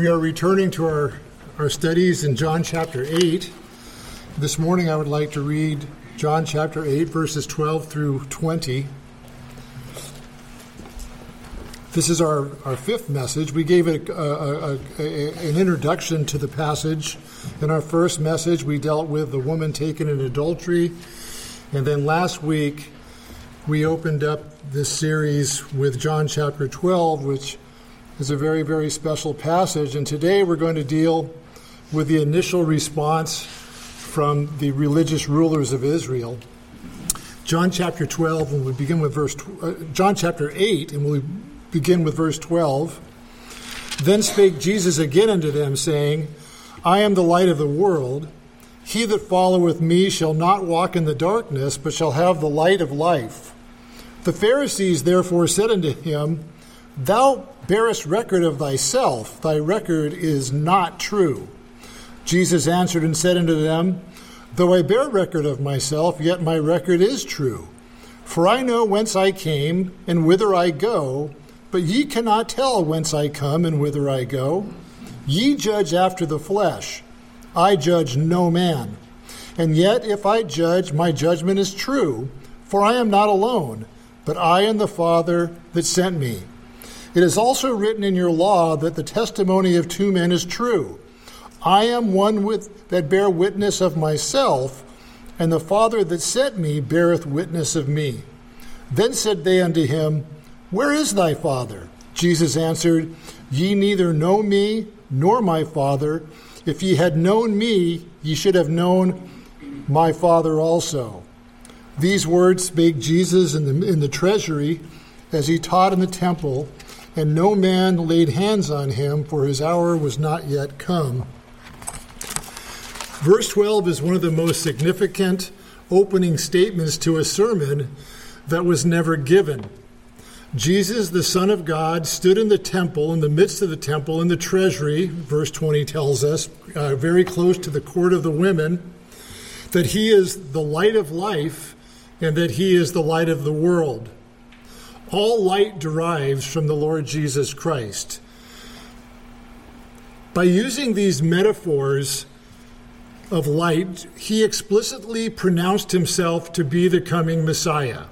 We are returning to our, our studies in John chapter 8. This morning I would like to read John chapter 8, verses 12 through 20. This is our, our fifth message. We gave a, a, a, an introduction to the passage. In our first message, we dealt with the woman taken in adultery. And then last week, we opened up this series with John chapter 12, which is a very, very special passage. And today we're going to deal with the initial response from the religious rulers of Israel. John chapter 12, and we begin with verse, uh, John chapter 8, and we'll begin with verse 12. Then spake Jesus again unto them, saying, I am the light of the world. He that followeth me shall not walk in the darkness, but shall have the light of life. The Pharisees therefore said unto him, Thou bearest record of thyself, thy record is not true. Jesus answered and said unto them, Though I bear record of myself, yet my record is true. For I know whence I came and whither I go, but ye cannot tell whence I come and whither I go. Ye judge after the flesh. I judge no man. And yet, if I judge, my judgment is true, for I am not alone, but I and the Father that sent me. It is also written in your law that the testimony of two men is true. I am one with, that bear witness of myself, and the Father that sent me beareth witness of me. Then said they unto him, Where is thy Father? Jesus answered, Ye neither know me nor my Father. If ye had known me, ye should have known my Father also. These words spake Jesus in the, in the treasury as he taught in the temple and no man laid hands on him, for his hour was not yet come. Verse 12 is one of the most significant opening statements to a sermon that was never given. Jesus, the Son of God, stood in the temple, in the midst of the temple, in the treasury, verse 20 tells us, uh, very close to the court of the women, that he is the light of life and that he is the light of the world. All light derives from the Lord Jesus Christ. By using these metaphors of light, he explicitly pronounced himself to be the coming Messiah.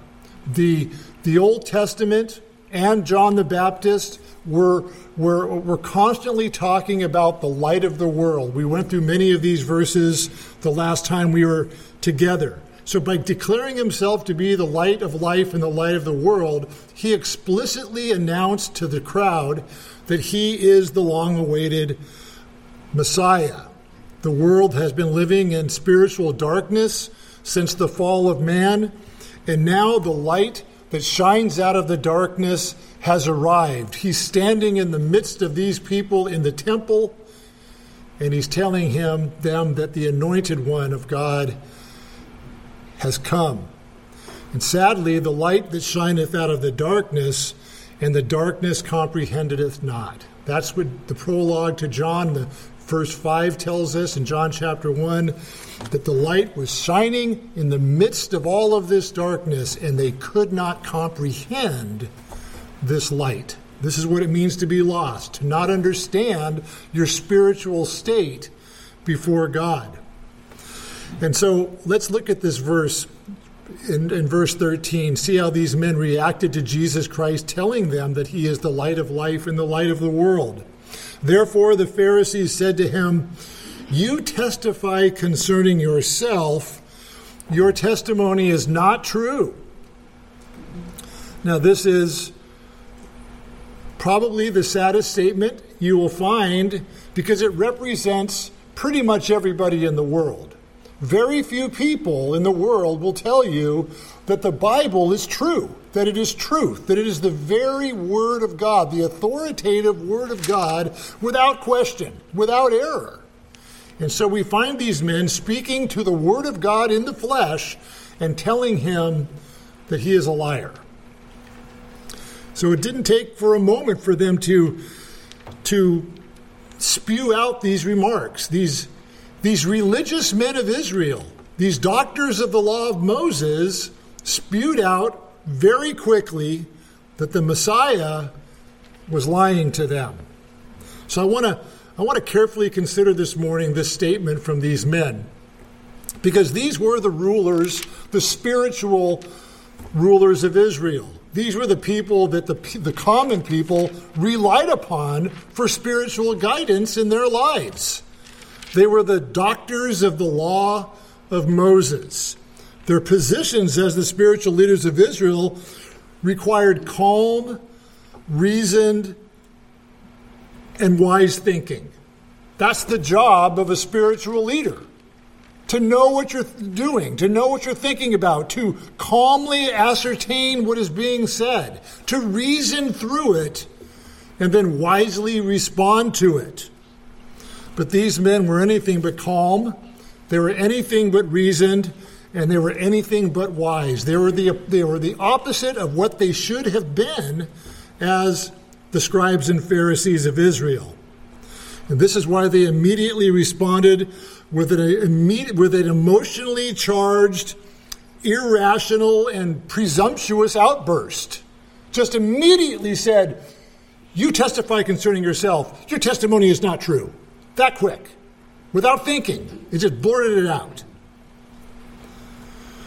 The, the Old Testament and John the Baptist were, were, were constantly talking about the light of the world. We went through many of these verses the last time we were together. So, by declaring himself to be the light of life and the light of the world, he explicitly announced to the crowd that he is the long awaited Messiah. The world has been living in spiritual darkness since the fall of man, and now the light that shines out of the darkness has arrived. He's standing in the midst of these people in the temple, and he's telling him them that the anointed one of God has come. And sadly, the light that shineth out of the darkness, and the darkness comprehendeth not. That's what the prologue to John, the verse 5 tells us in John chapter 1 that the light was shining in the midst of all of this darkness, and they could not comprehend this light. This is what it means to be lost, to not understand your spiritual state before God. And so let's look at this verse in, in, verse 13. See how these men reacted to Jesus Christ telling them that he is the light of life and the light of the world. Therefore, the Pharisees said to him, You testify concerning yourself, your testimony is not true. Now, this is probably the saddest statement you will find because it represents pretty much everybody in the world. Very few people in the world will tell you that the Bible is true, that it is truth, that it is the very Word of God, the authoritative Word of God, without question, without error. And so we find these men speaking to the Word of God in the flesh and telling him that he is a liar. So it didn't take for a moment for them to, to spew out these remarks, these these religious men of Israel, these doctors of the law of Moses, spewed out very quickly that the Messiah was lying to them. So I want to I want to carefully consider this morning this statement from these men. Because these were the rulers, the spiritual rulers of Israel. These were the people that the, the common people relied upon for spiritual guidance in their lives. They were the doctors of the law of Moses. Their positions as the spiritual leaders of Israel required calm, reasoned, and wise thinking. That's the job of a spiritual leader to know what you're doing, to know what you're thinking about, to calmly ascertain what is being said, to reason through it, and then wisely respond to it. But these men were anything but calm, they were anything but reasoned, and they were anything but wise. They were the, they were the opposite of what they should have been as the scribes and Pharisees of Israel. And this is why they immediately responded with an, immediate, with an emotionally charged, irrational, and presumptuous outburst. Just immediately said, You testify concerning yourself. Your testimony is not true. That quick. Without thinking. It just blurted it out.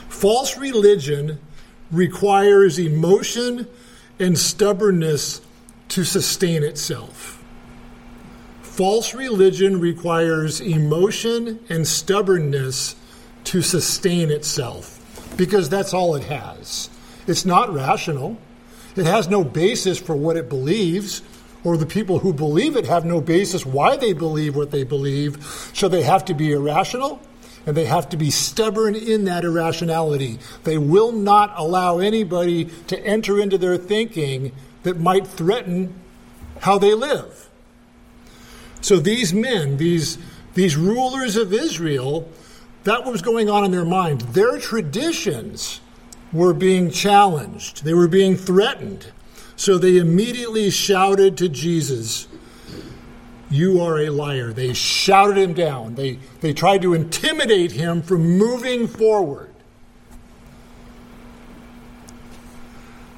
False religion requires emotion and stubbornness to sustain itself. False religion requires emotion and stubbornness to sustain itself because that's all it has. It's not rational. It has no basis for what it believes, or the people who believe it have no basis why they believe what they believe. So they have to be irrational and they have to be stubborn in that irrationality. They will not allow anybody to enter into their thinking that might threaten how they live. So these men, these, these rulers of Israel, that was going on in their mind. Their traditions were being challenged, they were being threatened. So they immediately shouted to Jesus, You are a liar. They shouted him down. They, they tried to intimidate him from moving forward.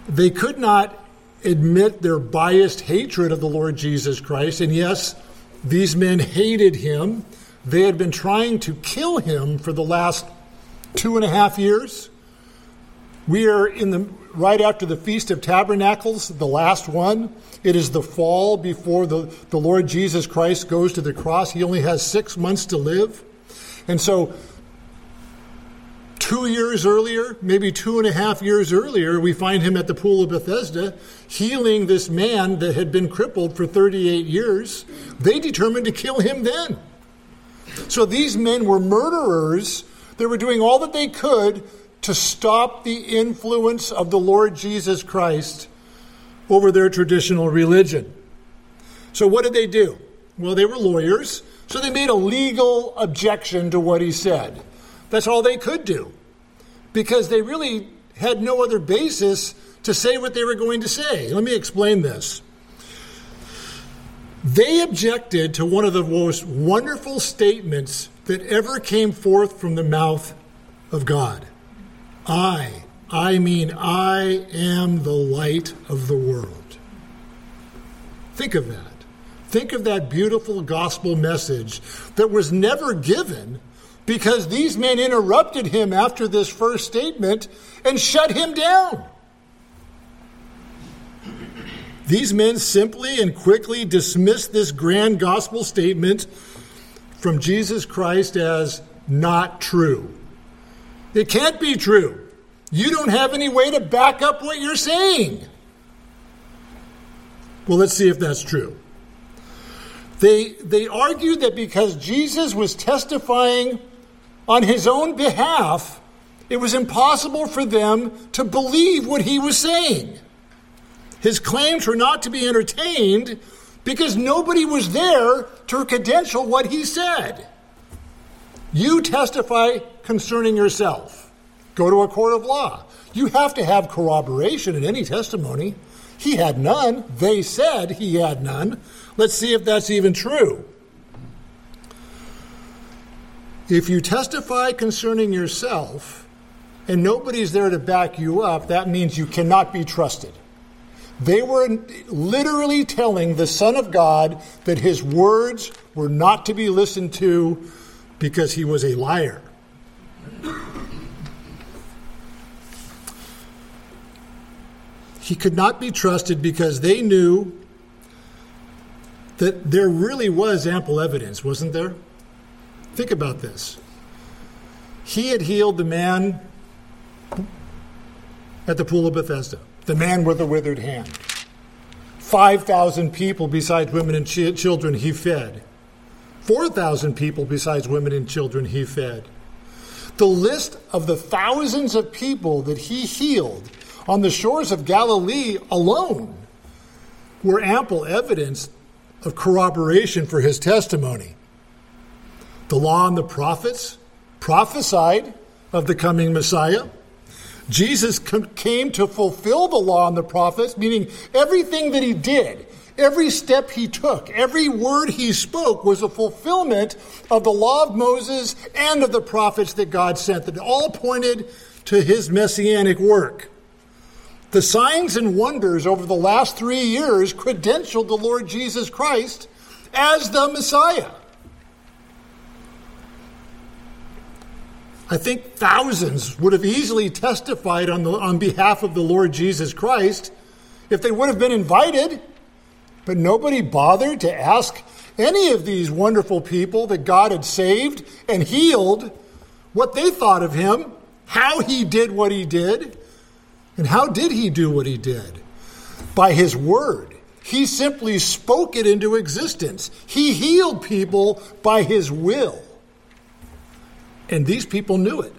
They could not admit their biased hatred of the Lord Jesus Christ. And yes, these men hated him. They had been trying to kill him for the last two and a half years. We are in the right after the Feast of Tabernacles, the last one. It is the fall before the, the Lord Jesus Christ goes to the cross. He only has six months to live. And so Two years earlier, maybe two and a half years earlier, we find him at the pool of Bethesda healing this man that had been crippled for 38 years. They determined to kill him then. So these men were murderers. They were doing all that they could to stop the influence of the Lord Jesus Christ over their traditional religion. So, what did they do? Well, they were lawyers, so they made a legal objection to what he said. That's all they could do because they really had no other basis to say what they were going to say. Let me explain this. They objected to one of the most wonderful statements that ever came forth from the mouth of God. I, I mean, I am the light of the world. Think of that. Think of that beautiful gospel message that was never given because these men interrupted him after this first statement and shut him down. These men simply and quickly dismissed this grand gospel statement from Jesus Christ as not true. It can't be true. You don't have any way to back up what you're saying. Well, let's see if that's true. They, they argued that because Jesus was testifying on his own behalf, it was impossible for them to believe what he was saying. His claims were not to be entertained because nobody was there to credential what he said. You testify concerning yourself. Go to a court of law. You have to have corroboration in any testimony. He had none. They said he had none. Let's see if that's even true. If you testify concerning yourself and nobody's there to back you up, that means you cannot be trusted. They were literally telling the Son of God that his words were not to be listened to because he was a liar. He could not be trusted because they knew that there really was ample evidence, wasn't there? Think about this. He had healed the man at the pool of Bethesda, the man with the withered hand. 5,000 people besides women and ch- children he fed. 4,000 people besides women and children he fed. The list of the thousands of people that he healed on the shores of Galilee alone were ample evidence of corroboration for his testimony. The law and the prophets prophesied of the coming Messiah. Jesus came to fulfill the law and the prophets, meaning everything that he did, every step he took, every word he spoke was a fulfillment of the law of Moses and of the prophets that God sent, that all pointed to his messianic work. The signs and wonders over the last three years credentialed the Lord Jesus Christ as the Messiah. I think thousands would have easily testified on, the, on behalf of the Lord Jesus Christ if they would have been invited, but nobody bothered to ask any of these wonderful people that God had saved and healed what they thought of him, how he did what he did. And how did he do what he did? By his word. He simply spoke it into existence. He healed people by his will. And these people knew it.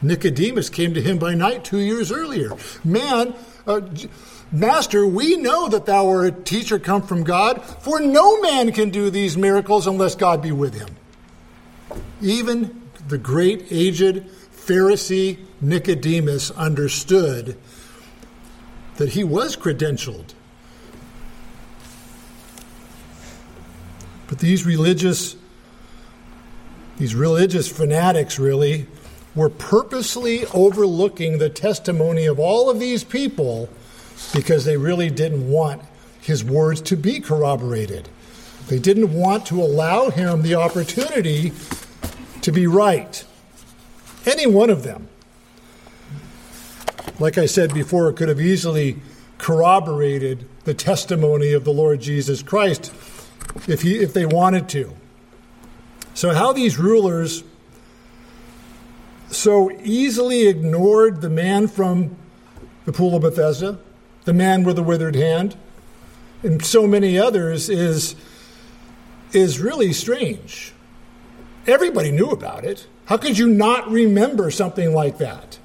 Nicodemus came to him by night two years earlier. Man, uh, Master, we know that thou art a teacher come from God, for no man can do these miracles unless God be with him. Even the great aged Pharisee Nicodemus understood that he was credentialed. But these religious these religious fanatics really were purposely overlooking the testimony of all of these people because they really didn't want his words to be corroborated. They didn't want to allow him the opportunity to be right. Any one of them. Like I said before, it could have easily corroborated the testimony of the Lord Jesus Christ if, he, if they wanted to. So, how these rulers so easily ignored the man from the pool of Bethesda, the man with the withered hand, and so many others is, is really strange. Everybody knew about it. How could you not remember something like that?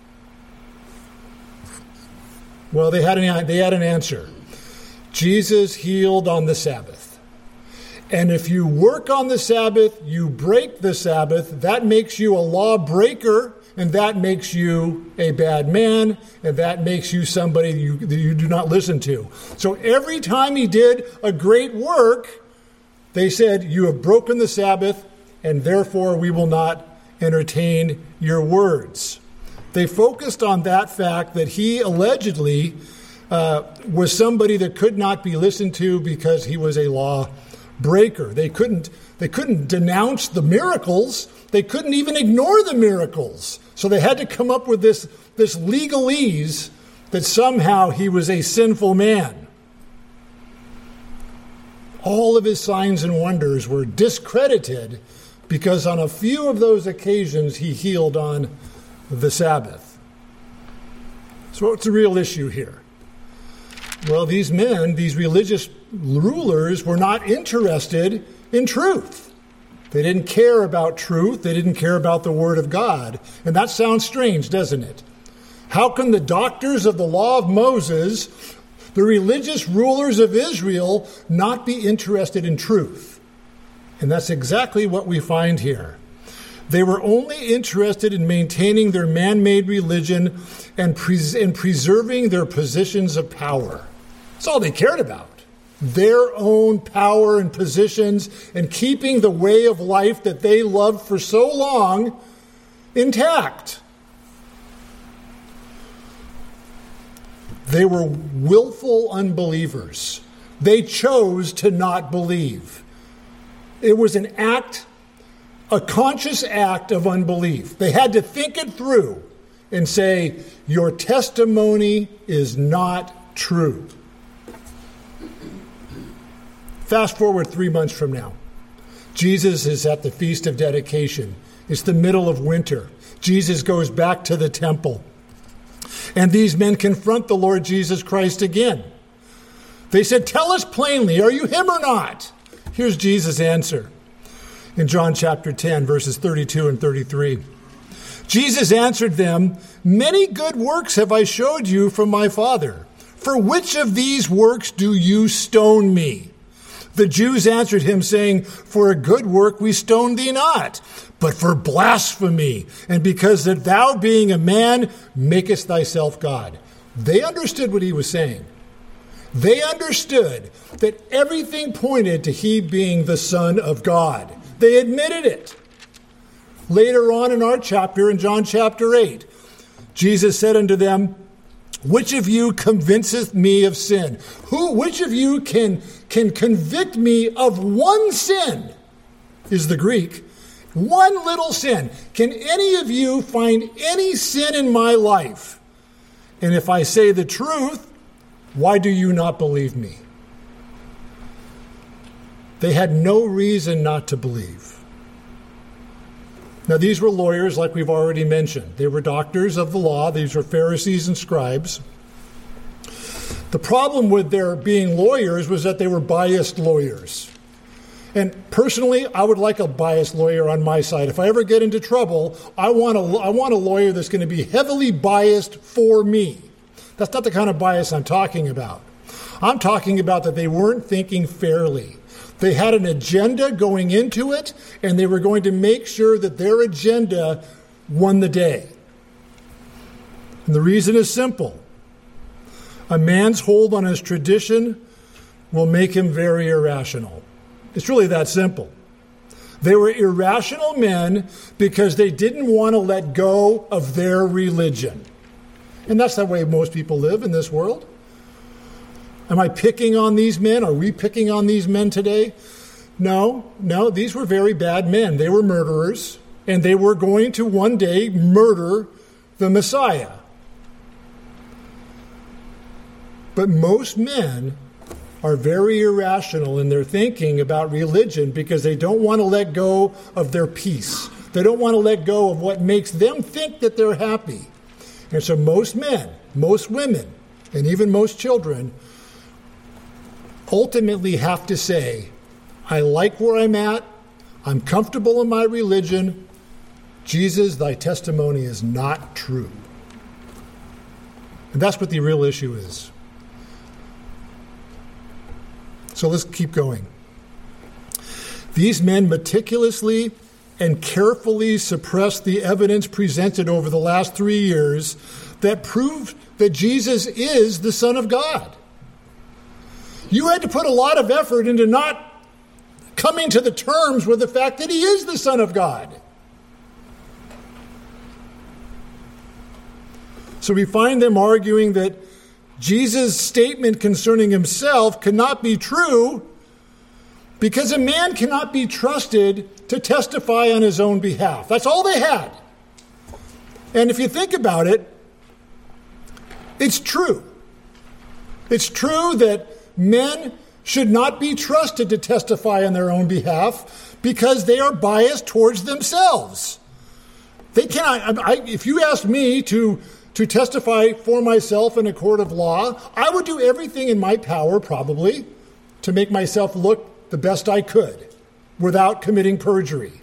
Well, they had an, they had an answer. Jesus healed on the Sabbath. And if you work on the Sabbath, you break the Sabbath, that makes you a lawbreaker, and that makes you a bad man, and that makes you somebody you, that you do not listen to. So every time he did a great work, they said, You have broken the Sabbath, and therefore we will not entertain your words. They focused on that fact that he allegedly uh, was somebody that could not be listened to because he was a law breaker. They couldn't, they couldn't denounce the miracles, they couldn't even ignore the miracles. So they had to come up with this, this legalese that somehow he was a sinful man. All of his signs and wonders were discredited because on a few of those occasions he healed on the Sabbath. So, what's the real issue here? Well, these men, these religious rulers, were not interested in truth. They didn't care about truth. They didn't care about the Word of God. And that sounds strange, doesn't it? How can the doctors of the law of Moses, the religious rulers of Israel, not be interested in truth? And that's exactly what we find here. They were only interested in maintaining their man made religion and, pres- and preserving their positions of power. That's all they cared about. Their own power and positions and keeping the way of life that they loved for so long intact. They were willful unbelievers. They chose to not believe. It was an act, a conscious act of unbelief. They had to think it through and say, Your testimony is not true. Fast forward three months from now. Jesus is at the Feast of Dedication. It's the middle of winter. Jesus goes back to the temple. And these men confront the Lord Jesus Christ again. They said, Tell us plainly, are you him or not? Here's Jesus' answer in John chapter 10, verses 32 and 33. Jesus answered them, Many good works have I showed you from my Father. For which of these works do you stone me? The Jews answered him, saying, For a good work we stone thee not, but for blasphemy, and because that thou, being a man, makest thyself God. They understood what he was saying. They understood that everything pointed to he being the Son of God. They admitted it. Later on in our chapter, in John chapter 8, Jesus said unto them, Which of you convinceth me of sin? Who, which of you can, can convict me of one sin? Is the Greek. One little sin. Can any of you find any sin in my life? And if I say the truth, why do you not believe me? They had no reason not to believe. Now, these were lawyers, like we've already mentioned. They were doctors of the law, these were Pharisees and scribes. The problem with their being lawyers was that they were biased lawyers. And personally, I would like a biased lawyer on my side. If I ever get into trouble, I want a, I want a lawyer that's going to be heavily biased for me. That's not the kind of bias I'm talking about. I'm talking about that they weren't thinking fairly. They had an agenda going into it, and they were going to make sure that their agenda won the day. And the reason is simple a man's hold on his tradition will make him very irrational. It's really that simple. They were irrational men because they didn't want to let go of their religion. And that's the way most people live in this world. Am I picking on these men? Are we picking on these men today? No, no, these were very bad men. They were murderers, and they were going to one day murder the Messiah. But most men are very irrational in their thinking about religion because they don't want to let go of their peace. They don't want to let go of what makes them think that they're happy. And so most men, most women, and even most children ultimately have to say, I like where I'm at, I'm comfortable in my religion. Jesus, thy testimony is not true. And that's what the real issue is. So let's keep going. These men meticulously and carefully suppressed the evidence presented over the last three years that proved that Jesus is the Son of God. You had to put a lot of effort into not coming to the terms with the fact that he is the Son of God. So we find them arguing that Jesus' statement concerning himself cannot be true because a man cannot be trusted to testify on his own behalf. That's all they had. And if you think about it, it's true. It's true that men should not be trusted to testify on their own behalf because they are biased towards themselves. They cannot, I, if you asked me to, to testify for myself in a court of law, I would do everything in my power, probably, to make myself look the best I could without committing perjury.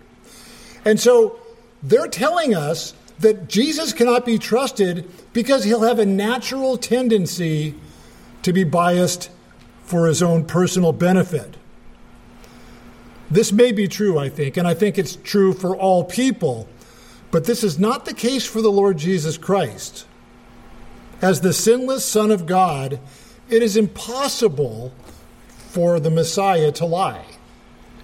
And so they're telling us that Jesus cannot be trusted because he'll have a natural tendency to be biased for his own personal benefit. This may be true, I think, and I think it's true for all people, but this is not the case for the Lord Jesus Christ. As the sinless Son of God, it is impossible for the Messiah to lie.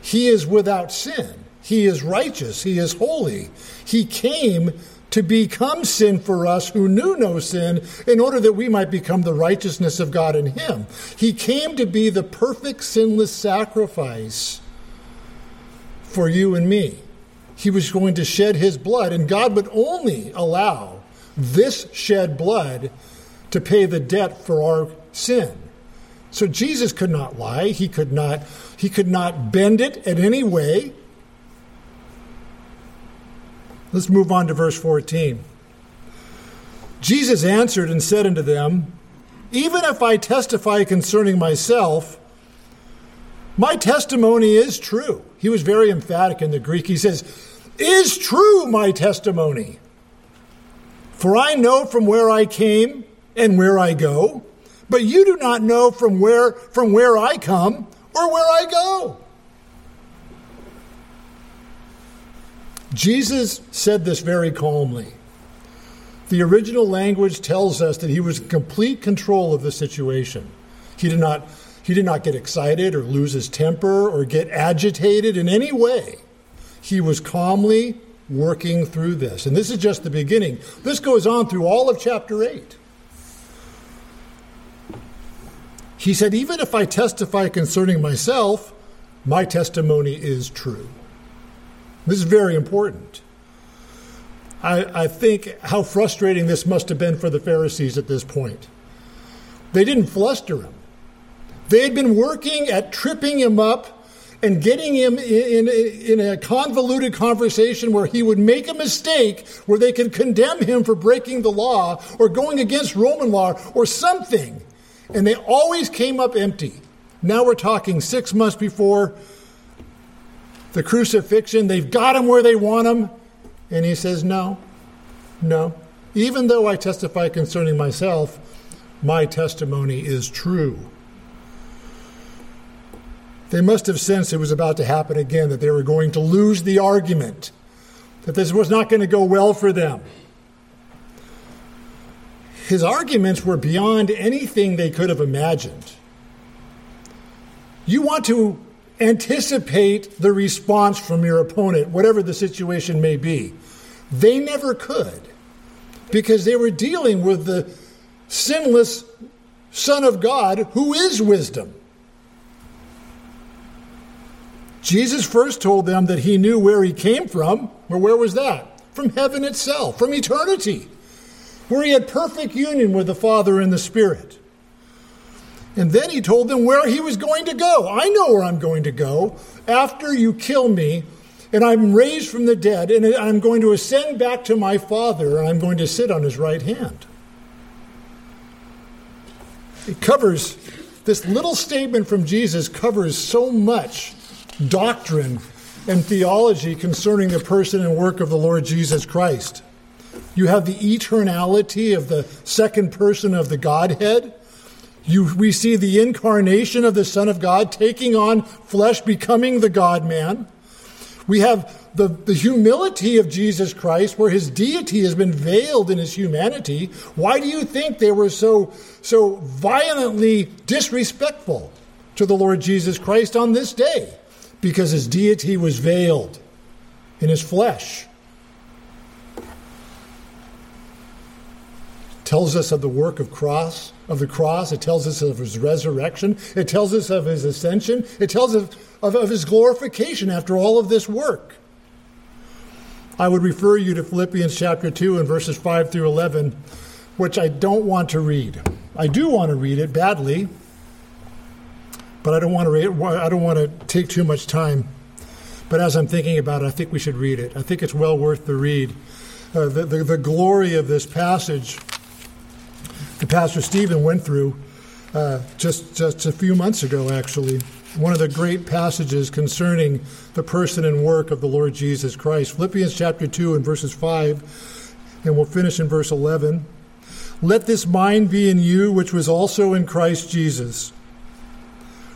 He is without sin. He is righteous. He is holy. He came to become sin for us who knew no sin, in order that we might become the righteousness of God in him. He came to be the perfect, sinless sacrifice for you and me. He was going to shed his blood, and God would only allow this shed blood to pay the debt for our sin. So Jesus could not lie. He could not, he could not bend it in any way. Let's move on to verse 14. Jesus answered and said unto them, Even if I testify concerning myself, my testimony is true. He was very emphatic in the Greek. He says, Is true my testimony. For I know from where I came and where I go, but you do not know from where from where I come or where I go. Jesus said this very calmly. The original language tells us that he was in complete control of the situation. He did not he did not get excited or lose his temper or get agitated in any way. He was calmly working through this. And this is just the beginning. This goes on through all of chapter 8. He said, Even if I testify concerning myself, my testimony is true. This is very important. I, I, think how frustrating this must have been for the Pharisees at this point. They didn't fluster him. They had been working at tripping him up and getting him in, in, in, a convoluted conversation where he would make a mistake where they could condemn him for breaking the law or going against Roman law or something. And they always came up empty. Now we're talking six months before the crucifixion. They've got him where they want him. And he says, No, no. Even though I testify concerning myself, my testimony is true. They must have sensed it was about to happen again, that they were going to lose the argument, that this was not going to go well for them. His arguments were beyond anything they could have imagined. You want to anticipate the response from your opponent, whatever the situation may be. They never could because they were dealing with the sinless Son of God who is wisdom. Jesus first told them that he knew where he came from. Well, where was that? From heaven itself, from eternity, where he had perfect union with the Father and the Spirit. And then he told them where he was going to go. I know where I'm going to go after you kill me, and I'm raised from the dead, and I'm going to ascend back to my Father, and I'm going to sit on his right hand. It covers, this little statement from Jesus covers so much doctrine and theology concerning the person and work of the Lord Jesus Christ. You have the eternality of the second person of the Godhead. You, we see the incarnation of the Son of God taking on flesh, becoming the God man. We have the, the humility of Jesus Christ, where his deity has been veiled in his humanity. Why do you think they were so, so violently disrespectful to the Lord Jesus Christ on this day? Because his deity was veiled in his flesh. tells us of the work of cross of the cross. It tells us of his resurrection. It tells us of his ascension. It tells us of, of, his glorification after all of this work. I would refer you to philippians chapter 2 and verses 5 through 11 which i don't want to read. I do want to read it badly but i don't want to i don't want to take too much time but as i'm thinking about it i think we should read it i think it's well worth the read uh, the, the, the glory of this passage that Pastor Stephen went through uh, just, just a few months ago, actually. One of the great passages concerning the person and work of the Lord Jesus Christ. Philippians chapter 2 and verses 5, and we'll finish in verse 11. Let this mind be in you, which was also in Christ Jesus,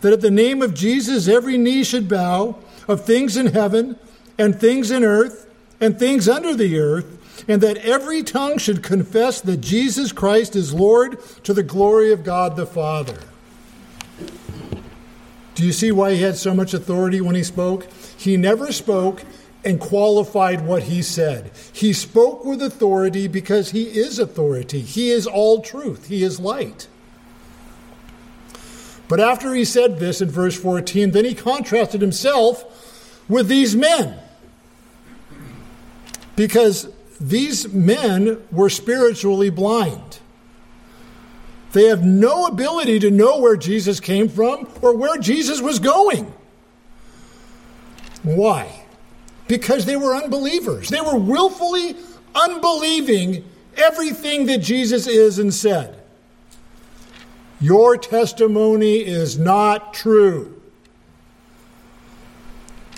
that at the name of Jesus every knee should bow, of things in heaven, and things in earth, and things under the earth, and that every tongue should confess that Jesus Christ is Lord to the glory of God the Father. Do you see why he had so much authority when he spoke? He never spoke and qualified what he said. He spoke with authority because he is authority. He is all truth. He is light. But after he said this in verse 14, then he contrasted himself with these men. Because these men were spiritually blind. They have no ability to know where Jesus came from or where Jesus was going. Why? Because they were unbelievers. They were willfully unbelieving everything that Jesus is and said. Your testimony is not true.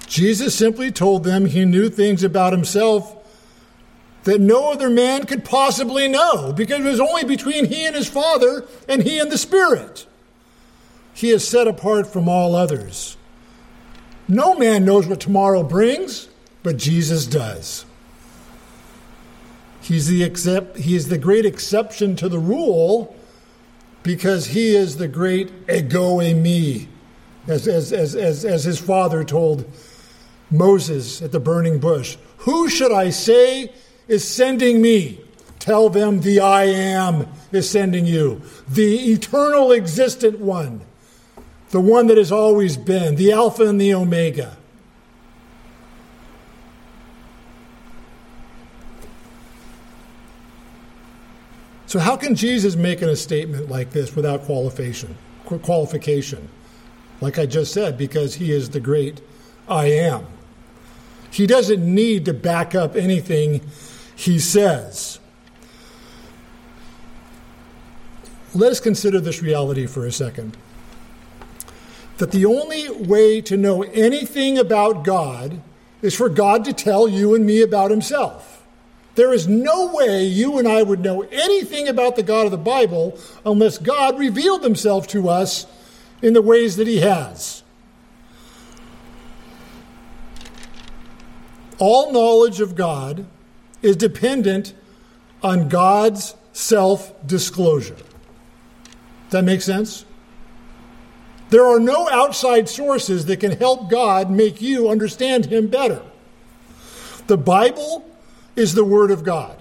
Jesus simply told them he knew things about himself that no other man could possibly know because it was only between he and his Father and he and the Spirit. He is set apart from all others. No man knows what tomorrow brings, but Jesus does. He's the, accept, he is the great exception to the rule because he is the great ego eimi, as, as, as, as, as his father told Moses at the burning bush. Who should I say is sending me. Tell them the I am is sending you, the eternal existent one, the one that has always been, the Alpha and the Omega. So, how can Jesus make a statement like this without qualification? Qualification, like I just said, because he is the great I am. He doesn't need to back up anything he says. Let us consider this reality for a second. That the only way to know anything about God is for God to tell you and me about himself. There is no way you and I would know anything about the God of the Bible unless God revealed himself to us in the ways that he has. All knowledge of God is dependent on God's self disclosure. That makes sense? There are no outside sources that can help God make you understand Him better. The Bible is the Word of God.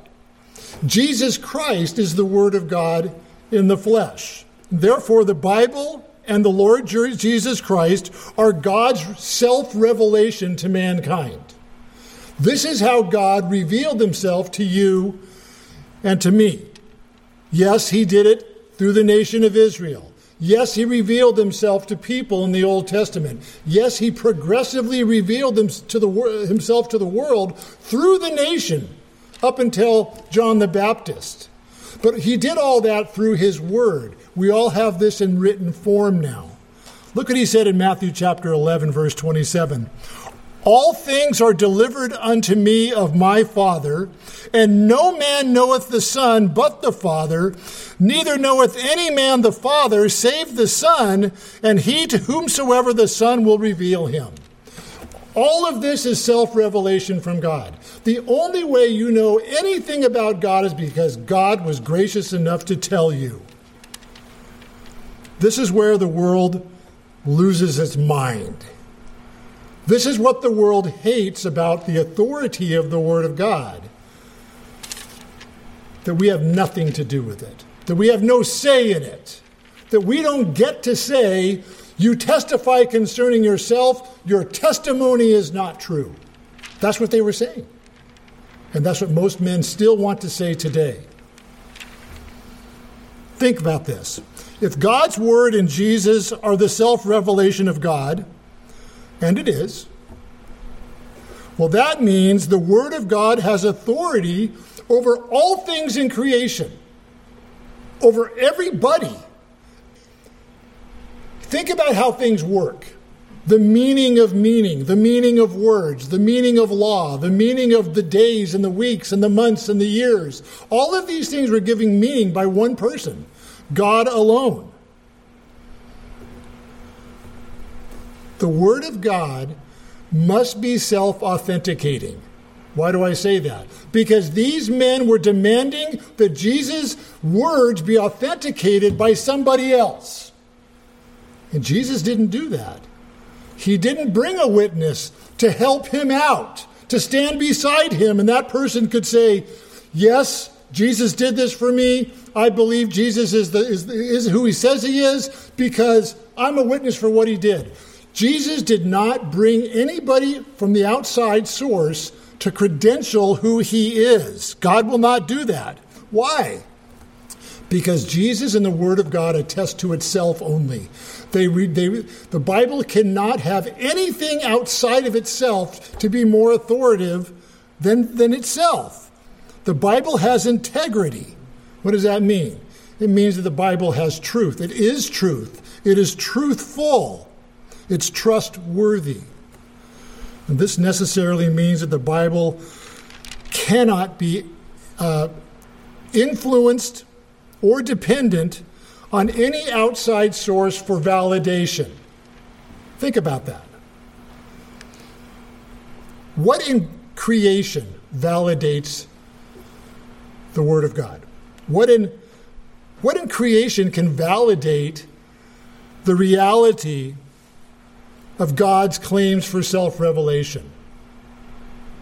Jesus Christ is the Word of God in the flesh. Therefore, the Bible and the Lord Jesus Christ are God's self revelation to mankind. This is how God revealed himself to you and to me. Yes, he did it through the nation of Israel. Yes, he revealed himself to people in the Old Testament. Yes, he progressively revealed himself to the world through the nation up until John the Baptist. But he did all that through his word. We all have this in written form now. Look what he said in Matthew chapter 11, verse 27. All things are delivered unto me of my Father, and no man knoweth the Son but the Father, neither knoweth any man the Father save the Son, and he to whomsoever the Son will reveal him. All of this is self revelation from God. The only way you know anything about God is because God was gracious enough to tell you. This is where the world loses its mind. This is what the world hates about the authority of the Word of God that we have nothing to do with it, that we have no say in it, that we don't get to say, You testify concerning yourself, your testimony is not true. That's what they were saying. And that's what most men still want to say today. Think about this. If God's Word and Jesus are the self revelation of God, and it is, well, that means the Word of God has authority over all things in creation, over everybody. Think about how things work. the meaning of meaning, the meaning of words, the meaning of law, the meaning of the days and the weeks and the months and the years. All of these things were giving meaning by one person, God alone. The Word of God must be self authenticating. Why do I say that? Because these men were demanding that Jesus' words be authenticated by somebody else. And Jesus didn't do that. He didn't bring a witness to help him out, to stand beside him, and that person could say, Yes, Jesus did this for me. I believe Jesus is, the, is, is who he says he is because I'm a witness for what he did. Jesus did not bring anybody from the outside source to credential who he is. God will not do that. Why? Because Jesus and the Word of God attest to itself only. They read, they, the Bible cannot have anything outside of itself to be more authoritative than, than itself. The Bible has integrity. What does that mean? It means that the Bible has truth. It is truth. It is truthful. It's trustworthy. And this necessarily means that the Bible cannot be uh, influenced or dependent on any outside source for validation. Think about that. What in creation validates the Word of God? What in, what in creation can validate the reality of God's claims for self revelation?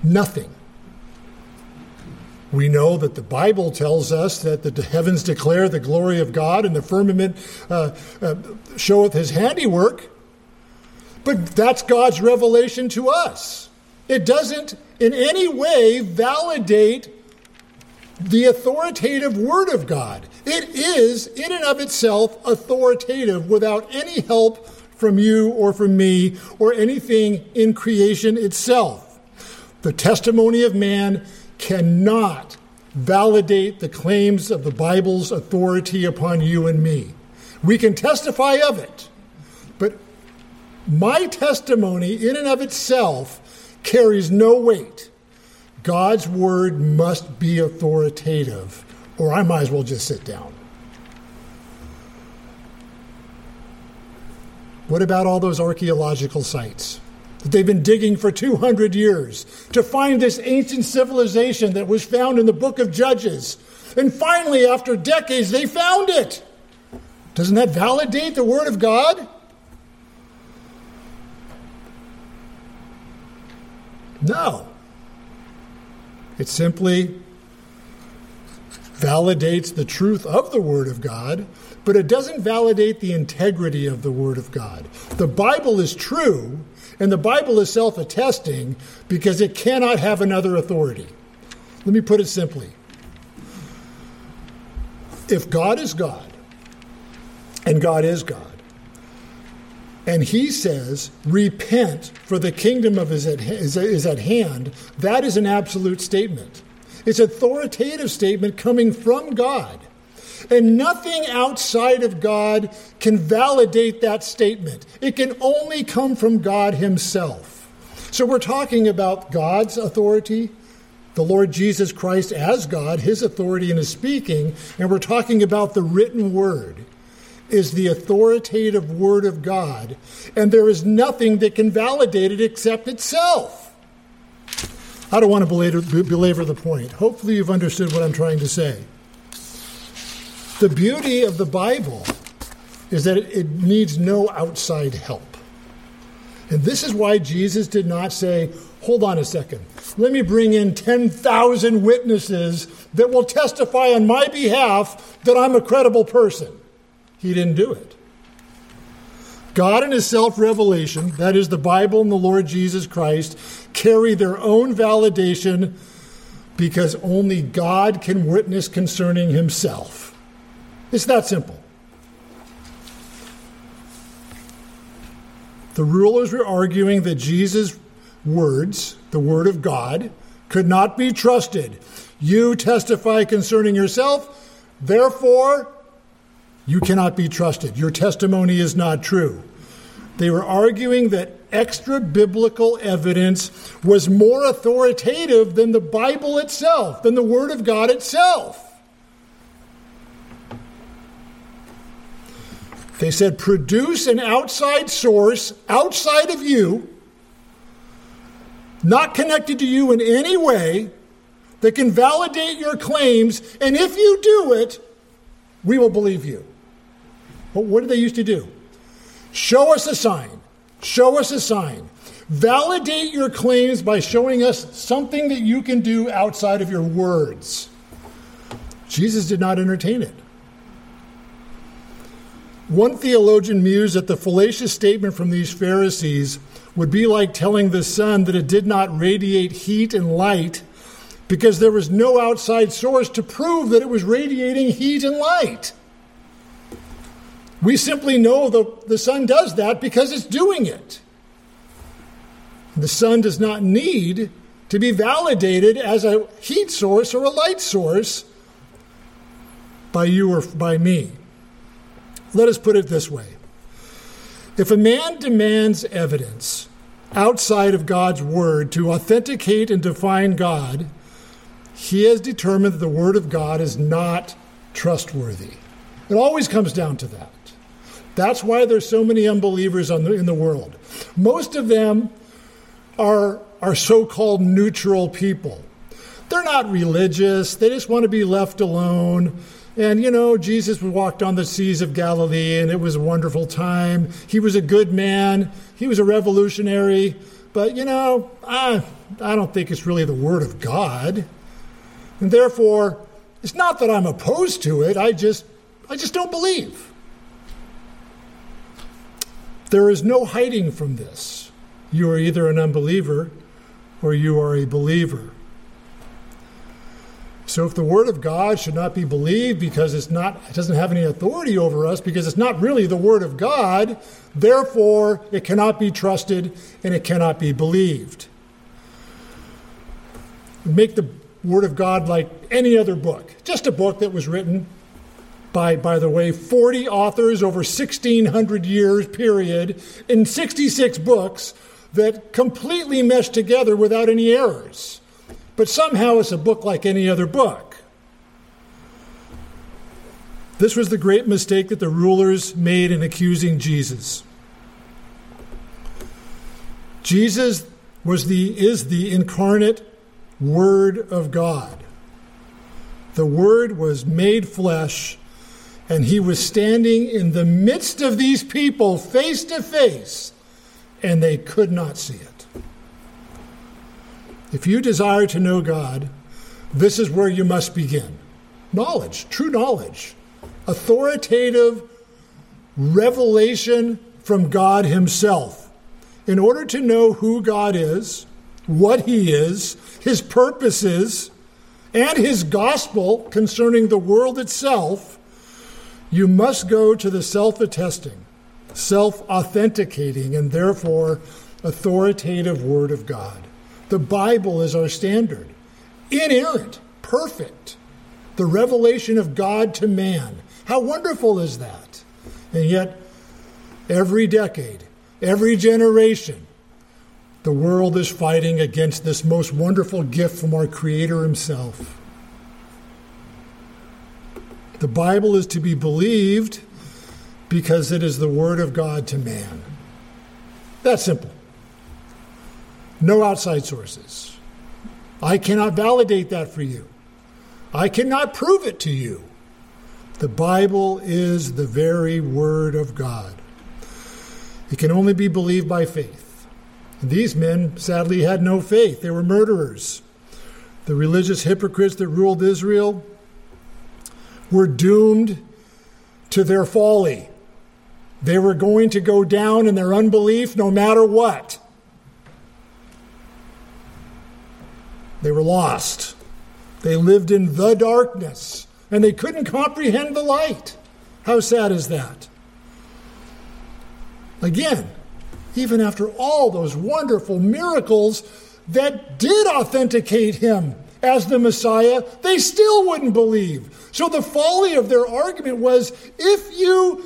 Nothing. We know that the Bible tells us that the heavens declare the glory of God and the firmament uh, uh, showeth his handiwork. But that's God's revelation to us. It doesn't in any way validate the authoritative Word of God. It is, in and of itself, authoritative without any help from you or from me or anything in creation itself. The testimony of man cannot validate the claims of the Bible's authority upon you and me. We can testify of it, but my testimony, in and of itself, carries no weight. God's word must be authoritative, or I might as well just sit down. What about all those archaeological sites? that they've been digging for 200 years to find this ancient civilization that was found in the book of Judges. And finally, after decades, they found it. Doesn't that validate the Word of God? No. It simply validates the truth of the Word of God, but it doesn't validate the integrity of the Word of God. The Bible is true, and the Bible is self attesting because it cannot have another authority. Let me put it simply if God is God, and God is God, and he says, repent, for the kingdom of is at, is, is at hand, that is an absolute statement. It's authoritative statement coming from God. And nothing outside of God can validate that statement. It can only come from God Himself. So we're talking about God's authority, the Lord Jesus Christ as God, His authority in His speaking, and we're talking about the written word is the authoritative word of God, and there is nothing that can validate it except itself. I don't want to belabor, belabor the point. Hopefully, you've understood what I'm trying to say. The beauty of the Bible is that it needs no outside help. And this is why Jesus did not say, hold on a second, let me bring in 10,000 witnesses that will testify on my behalf that I'm a credible person. He didn't do it. God and His self revelation, that is the Bible and the Lord Jesus Christ, carry their own validation because only God can witness concerning Himself. It's that simple. The rulers were arguing that Jesus' words, the word of God, could not be trusted. You testify concerning yourself, therefore, you cannot be trusted. Your testimony is not true. They were arguing that extra biblical evidence was more authoritative than the Bible itself, than the Word of God itself. They said, produce an outside source outside of you, not connected to you in any way, that can validate your claims, and if you do it, we will believe you. But what did they used to do? Show us a sign. Show us a sign. Validate your claims by showing us something that you can do outside of your words. Jesus did not entertain it. One theologian mused that the fallacious statement from these Pharisees would be like telling the sun that it did not radiate heat and light because there was no outside source to prove that it was radiating heat and light. We simply know the, the sun does that because it's doing it. The sun does not need to be validated as a heat source or a light source by you or by me. Let us put it this way if a man demands evidence outside of God's word to authenticate and define God, he has determined that the word of God is not trustworthy. It always comes down to that. That's why there's so many unbelievers the, in the world. Most of them are, are so called neutral people. They're not religious, they just want to be left alone. And you know, Jesus walked on the seas of Galilee and it was a wonderful time. He was a good man, he was a revolutionary. But you know, I, I don't think it's really the Word of God. And therefore, it's not that I'm opposed to it, I just, I just don't believe. There is no hiding from this. You are either an unbeliever or you are a believer. So if the word of God should not be believed because it's not it doesn't have any authority over us because it's not really the word of God, therefore it cannot be trusted and it cannot be believed. Make the word of God like any other book, just a book that was written by, by the way, 40 authors over 1,600 years period in 66 books that completely mesh together without any errors. But somehow it's a book like any other book. This was the great mistake that the rulers made in accusing Jesus. Jesus was the, is the incarnate Word of God. The Word was made flesh and he was standing in the midst of these people face to face, and they could not see it. If you desire to know God, this is where you must begin knowledge, true knowledge, authoritative revelation from God Himself. In order to know who God is, what He is, His purposes, and His gospel concerning the world itself, you must go to the self attesting, self authenticating, and therefore authoritative Word of God. The Bible is our standard, inerrant, perfect, the revelation of God to man. How wonderful is that? And yet, every decade, every generation, the world is fighting against this most wonderful gift from our Creator Himself. The Bible is to be believed because it is the Word of God to man. That's simple. No outside sources. I cannot validate that for you. I cannot prove it to you. The Bible is the very Word of God. It can only be believed by faith. And these men sadly had no faith. They were murderers. The religious hypocrites that ruled Israel were doomed to their folly. They were going to go down in their unbelief no matter what. They were lost. They lived in the darkness and they couldn't comprehend the light. How sad is that? Again, even after all those wonderful miracles that did authenticate him as the Messiah, they still wouldn't believe. So the folly of their argument was if you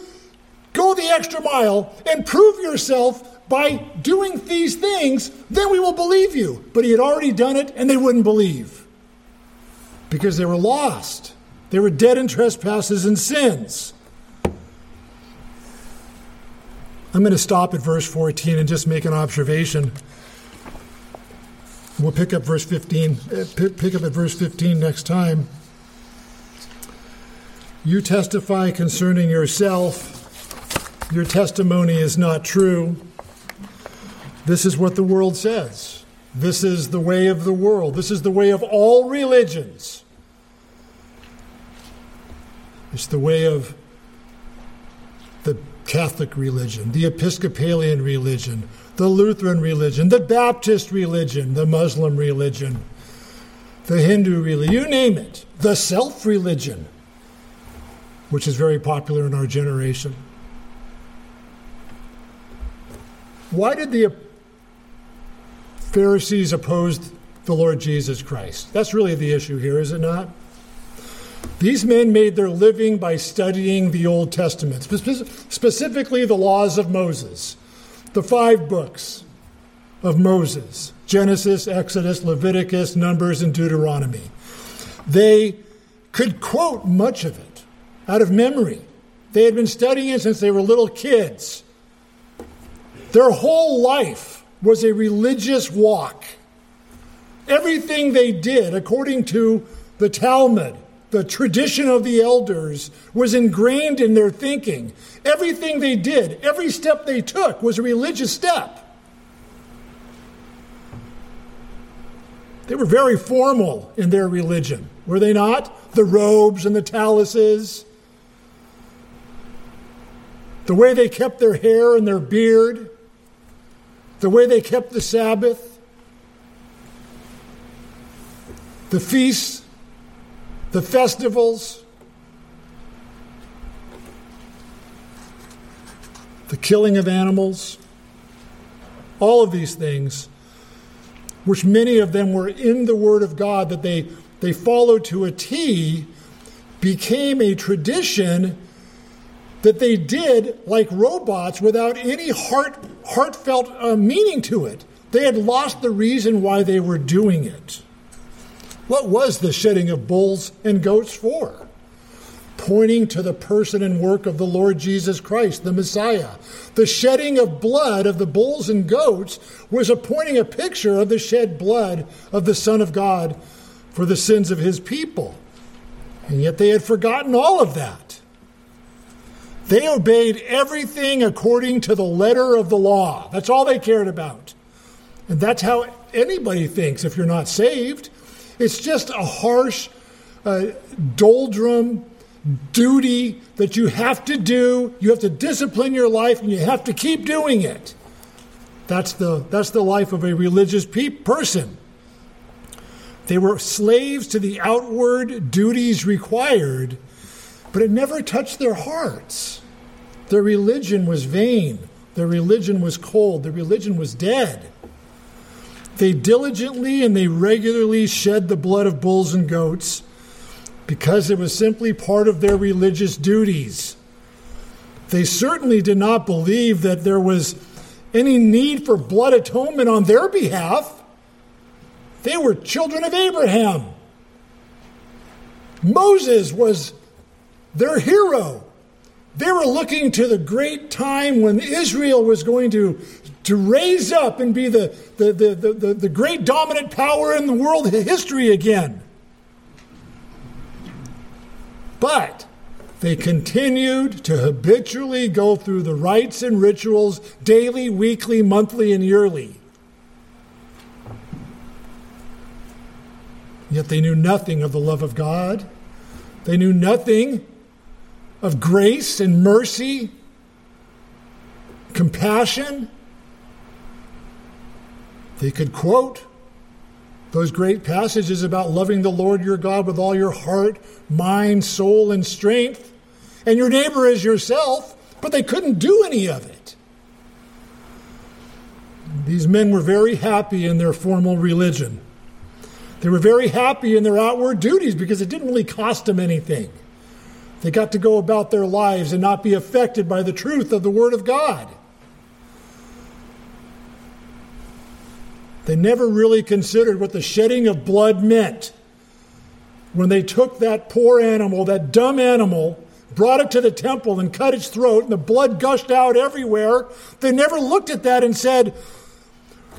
go the extra mile and prove yourself by doing these things, then we will believe you. But he had already done it, and they wouldn't believe because they were lost. They were dead in trespasses and sins. I'm going to stop at verse 14 and just make an observation. We'll pick up verse 15, uh, pick up at verse 15 next time. You testify concerning yourself. Your testimony is not true. This is what the world says. This is the way of the world. This is the way of all religions. It's the way of the Catholic religion, the Episcopalian religion, the Lutheran religion, the Baptist religion, the Muslim religion, the Hindu religion, you name it, the self religion, which is very popular in our generation. Why did the Pharisees oppose the Lord Jesus Christ? That's really the issue here, is it not? These men made their living by studying the Old Testament, specifically the laws of Moses, the five books of Moses Genesis, Exodus, Leviticus, Numbers, and Deuteronomy. They could quote much of it out of memory. They had been studying it since they were little kids. Their whole life was a religious walk. Everything they did, according to the Talmud, the tradition of the elders was ingrained in their thinking. Everything they did, every step they took was a religious step. They were very formal in their religion, were they not? The robes and the taluses, the way they kept their hair and their beard, the way they kept the Sabbath, the feasts the festivals, the killing of animals, all of these things, which many of them were in the Word of God that they, they followed to a T, became a tradition that they did like robots without any heart, heartfelt uh, meaning to it. They had lost the reason why they were doing it. What was the shedding of bulls and goats for? Pointing to the person and work of the Lord Jesus Christ, the Messiah. The shedding of blood of the bulls and goats was a pointing a picture of the shed blood of the Son of God for the sins of his people. And yet they had forgotten all of that. They obeyed everything according to the letter of the law. That's all they cared about. And that's how anybody thinks if you're not saved. It's just a harsh, uh, doldrum duty that you have to do. You have to discipline your life and you have to keep doing it. That's the, that's the life of a religious pe- person. They were slaves to the outward duties required, but it never touched their hearts. Their religion was vain. Their religion was cold. Their religion was dead. They diligently and they regularly shed the blood of bulls and goats because it was simply part of their religious duties. They certainly did not believe that there was any need for blood atonement on their behalf. They were children of Abraham. Moses was their hero. They were looking to the great time when Israel was going to to raise up and be the, the, the, the, the great dominant power in the world history again. But they continued to habitually go through the rites and rituals daily, weekly, monthly, and yearly. Yet they knew nothing of the love of God. They knew nothing of grace and mercy, compassion, they could quote those great passages about loving the Lord your God with all your heart, mind, soul, and strength, and your neighbor as yourself, but they couldn't do any of it. These men were very happy in their formal religion. They were very happy in their outward duties because it didn't really cost them anything. They got to go about their lives and not be affected by the truth of the Word of God. They never really considered what the shedding of blood meant. When they took that poor animal, that dumb animal, brought it to the temple and cut its throat, and the blood gushed out everywhere, they never looked at that and said,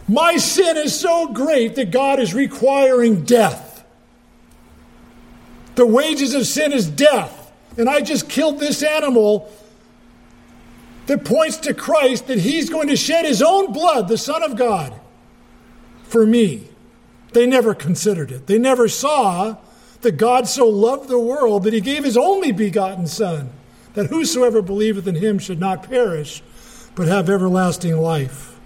My sin is so great that God is requiring death. The wages of sin is death. And I just killed this animal that points to Christ that he's going to shed his own blood, the Son of God for me. They never considered it. They never saw that God so loved the world that he gave his only begotten Son, that whosoever believeth in him should not perish, but have everlasting life.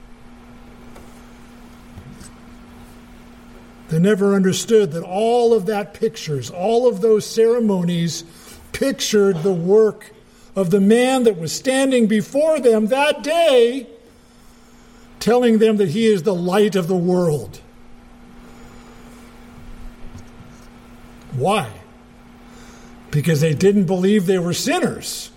They never understood that all of that pictures, all of those ceremonies pictured the work of the man that was standing before them that day telling them that he is the light of the world. Why? Because they didn't believe they were sinners.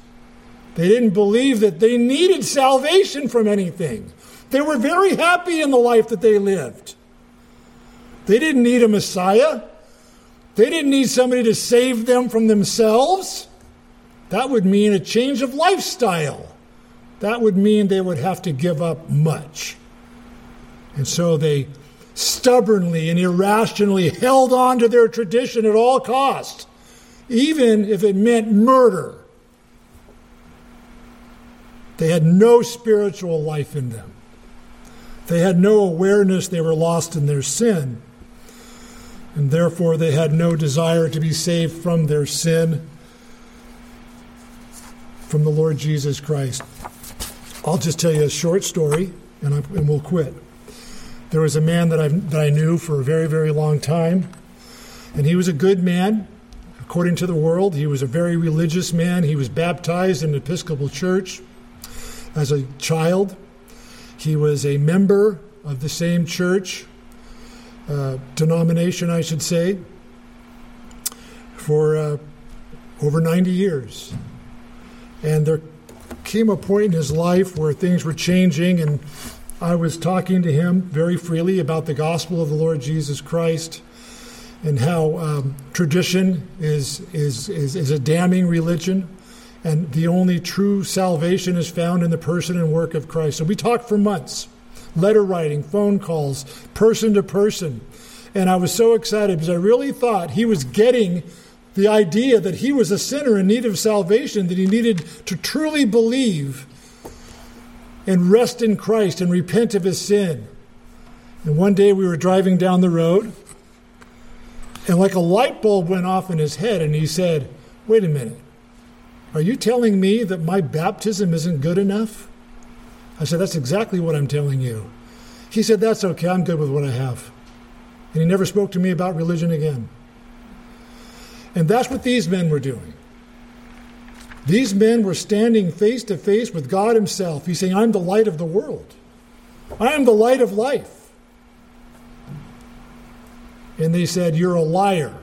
They didn't believe that they needed salvation from anything. They were very happy in the life that they lived. They didn't need a Messiah. They didn't need somebody to save them from themselves. That would mean a change of lifestyle that would mean they would have to give up much. And so they stubbornly and irrationally held on to their tradition at all costs, even if it meant murder. They had no spiritual life in them. They had no awareness they were lost in their sin. And therefore, they had no desire to be saved from their sin from the Lord Jesus Christ. I'll just tell you a short story and, I, and we'll quit. There was a man that I, that I knew for a very, very long time, and he was a good man, according to the world. He was a very religious man. He was baptized in the Episcopal Church as a child. He was a member of the same church, uh, denomination, I should say, for uh, over 90 years. And there came a point in his life where things were changing, and I was talking to him very freely about the gospel of the Lord Jesus Christ and how um, tradition is, is, is, is a damning religion, and the only true salvation is found in the person and work of Christ. So we talked for months letter writing, phone calls, person to person. And I was so excited because I really thought he was getting the idea that he was a sinner in need of salvation, that he needed to truly believe and rest in Christ and repent of his sin. And one day we were driving down the road, and like a light bulb went off in his head, and he said, Wait a minute. Are you telling me that my baptism isn't good enough? I said, That's exactly what I'm telling you. He said, That's okay. I'm good with what I have. And he never spoke to me about religion again. And that's what these men were doing. These men were standing face to face with God Himself. He's saying, I'm the light of the world, I am the light of life. And they said, You're a liar.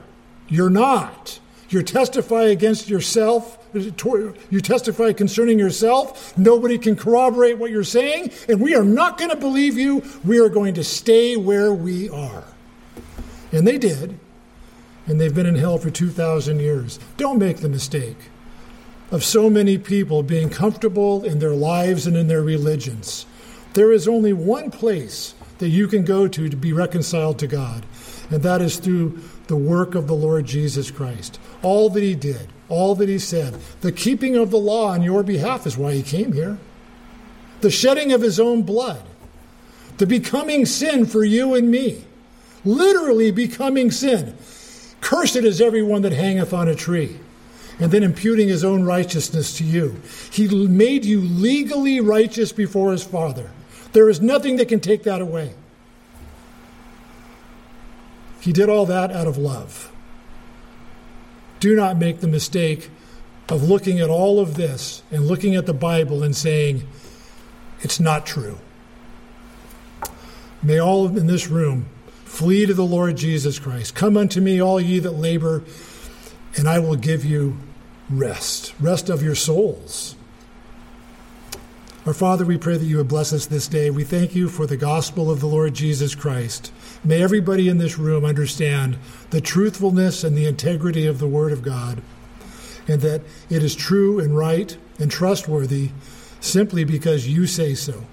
You're not. You testify against yourself. You testify concerning yourself. Nobody can corroborate what you're saying, and we are not going to believe you. We are going to stay where we are. And they did and they've been in hell for 2,000 years. Don't make the mistake of so many people being comfortable in their lives and in their religions. There is only one place that you can go to to be reconciled to God, and that is through the work of the Lord Jesus Christ. All that He did, all that He said, the keeping of the law on your behalf is why He came here. The shedding of His own blood, the becoming sin for you and me, literally becoming sin. Cursed is everyone that hangeth on a tree. And then imputing his own righteousness to you. He made you legally righteous before his Father. There is nothing that can take that away. He did all that out of love. Do not make the mistake of looking at all of this and looking at the Bible and saying, it's not true. May all in this room Flee to the Lord Jesus Christ. Come unto me, all ye that labor, and I will give you rest, rest of your souls. Our Father, we pray that you would bless us this day. We thank you for the gospel of the Lord Jesus Christ. May everybody in this room understand the truthfulness and the integrity of the Word of God, and that it is true and right and trustworthy simply because you say so.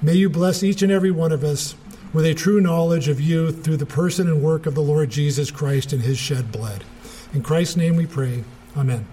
May you bless each and every one of us with a true knowledge of you through the person and work of the Lord Jesus Christ and his shed blood. In Christ's name we pray. Amen.